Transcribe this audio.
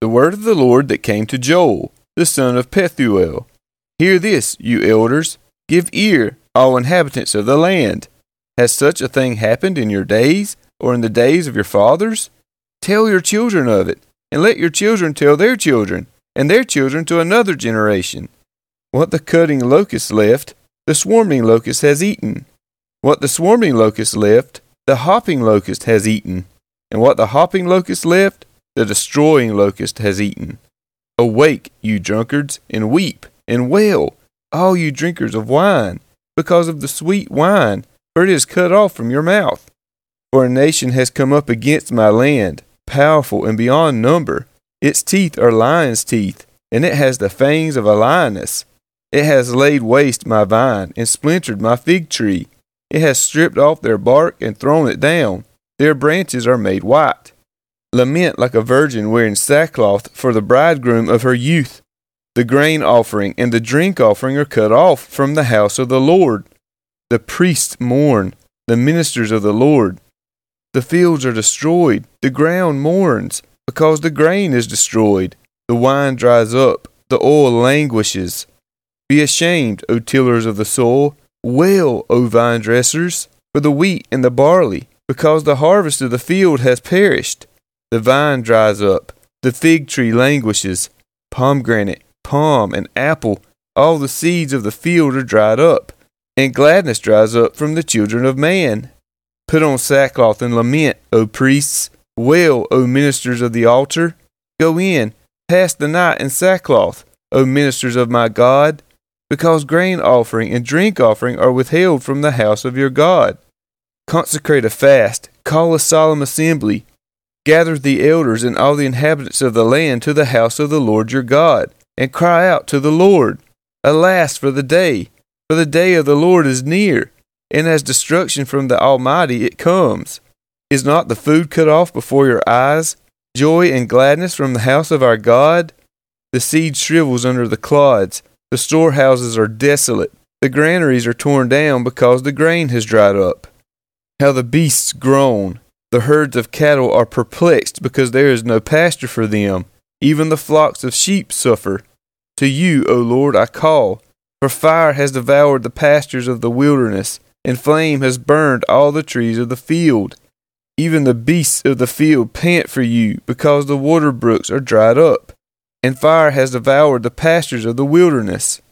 The word of the Lord that came to Joel, the son of Pethuel. Hear this, you elders. Give ear, all inhabitants of the land. Has such a thing happened in your days, or in the days of your fathers? Tell your children of it, and let your children tell their children, and their children to another generation. What the cutting locust left, the swarming locust has eaten. What the swarming locust left, the hopping locust has eaten. And what the hopping locust left, the destroying locust has eaten. Awake, you drunkards, and weep, and wail, all you drinkers of wine, because of the sweet wine, for it is cut off from your mouth. For a nation has come up against my land, powerful and beyond number. Its teeth are lion's teeth, and it has the fangs of a lioness. It has laid waste my vine, and splintered my fig tree. It has stripped off their bark and thrown it down. Their branches are made white. Lament like a virgin wearing sackcloth for the bridegroom of her youth. The grain offering and the drink offering are cut off from the house of the Lord. The priests mourn, the ministers of the Lord. The fields are destroyed, the ground mourns, because the grain is destroyed. The wine dries up, the oil languishes. Be ashamed, O tillers of the soil. Wail, O vine dressers, for the wheat and the barley, because the harvest of the field has perished. The vine dries up, the fig tree languishes, pomegranate, palm, and apple, all the seeds of the field are dried up, and gladness dries up from the children of man. Put on sackcloth and lament, O priests. Wail, O ministers of the altar. Go in, pass the night in sackcloth, O ministers of my God, because grain offering and drink offering are withheld from the house of your God. Consecrate a fast, call a solemn assembly, gather the elders and all the inhabitants of the land to the house of the Lord your God, and cry out to the Lord. Alas for the day, for the day of the Lord is near, and as destruction from the Almighty it comes. Is not the food cut off before your eyes, joy and gladness from the house of our God? The seed shrivels under the clods, the storehouses are desolate, the granaries are torn down because the grain has dried up. How the beasts groan, the herds of cattle are perplexed because there is no pasture for them. Even the flocks of sheep suffer. To you, O Lord, I call, for fire has devoured the pastures of the wilderness, and flame has burned all the trees of the field. Even the beasts of the field pant for you, because the water brooks are dried up, and fire has devoured the pastures of the wilderness.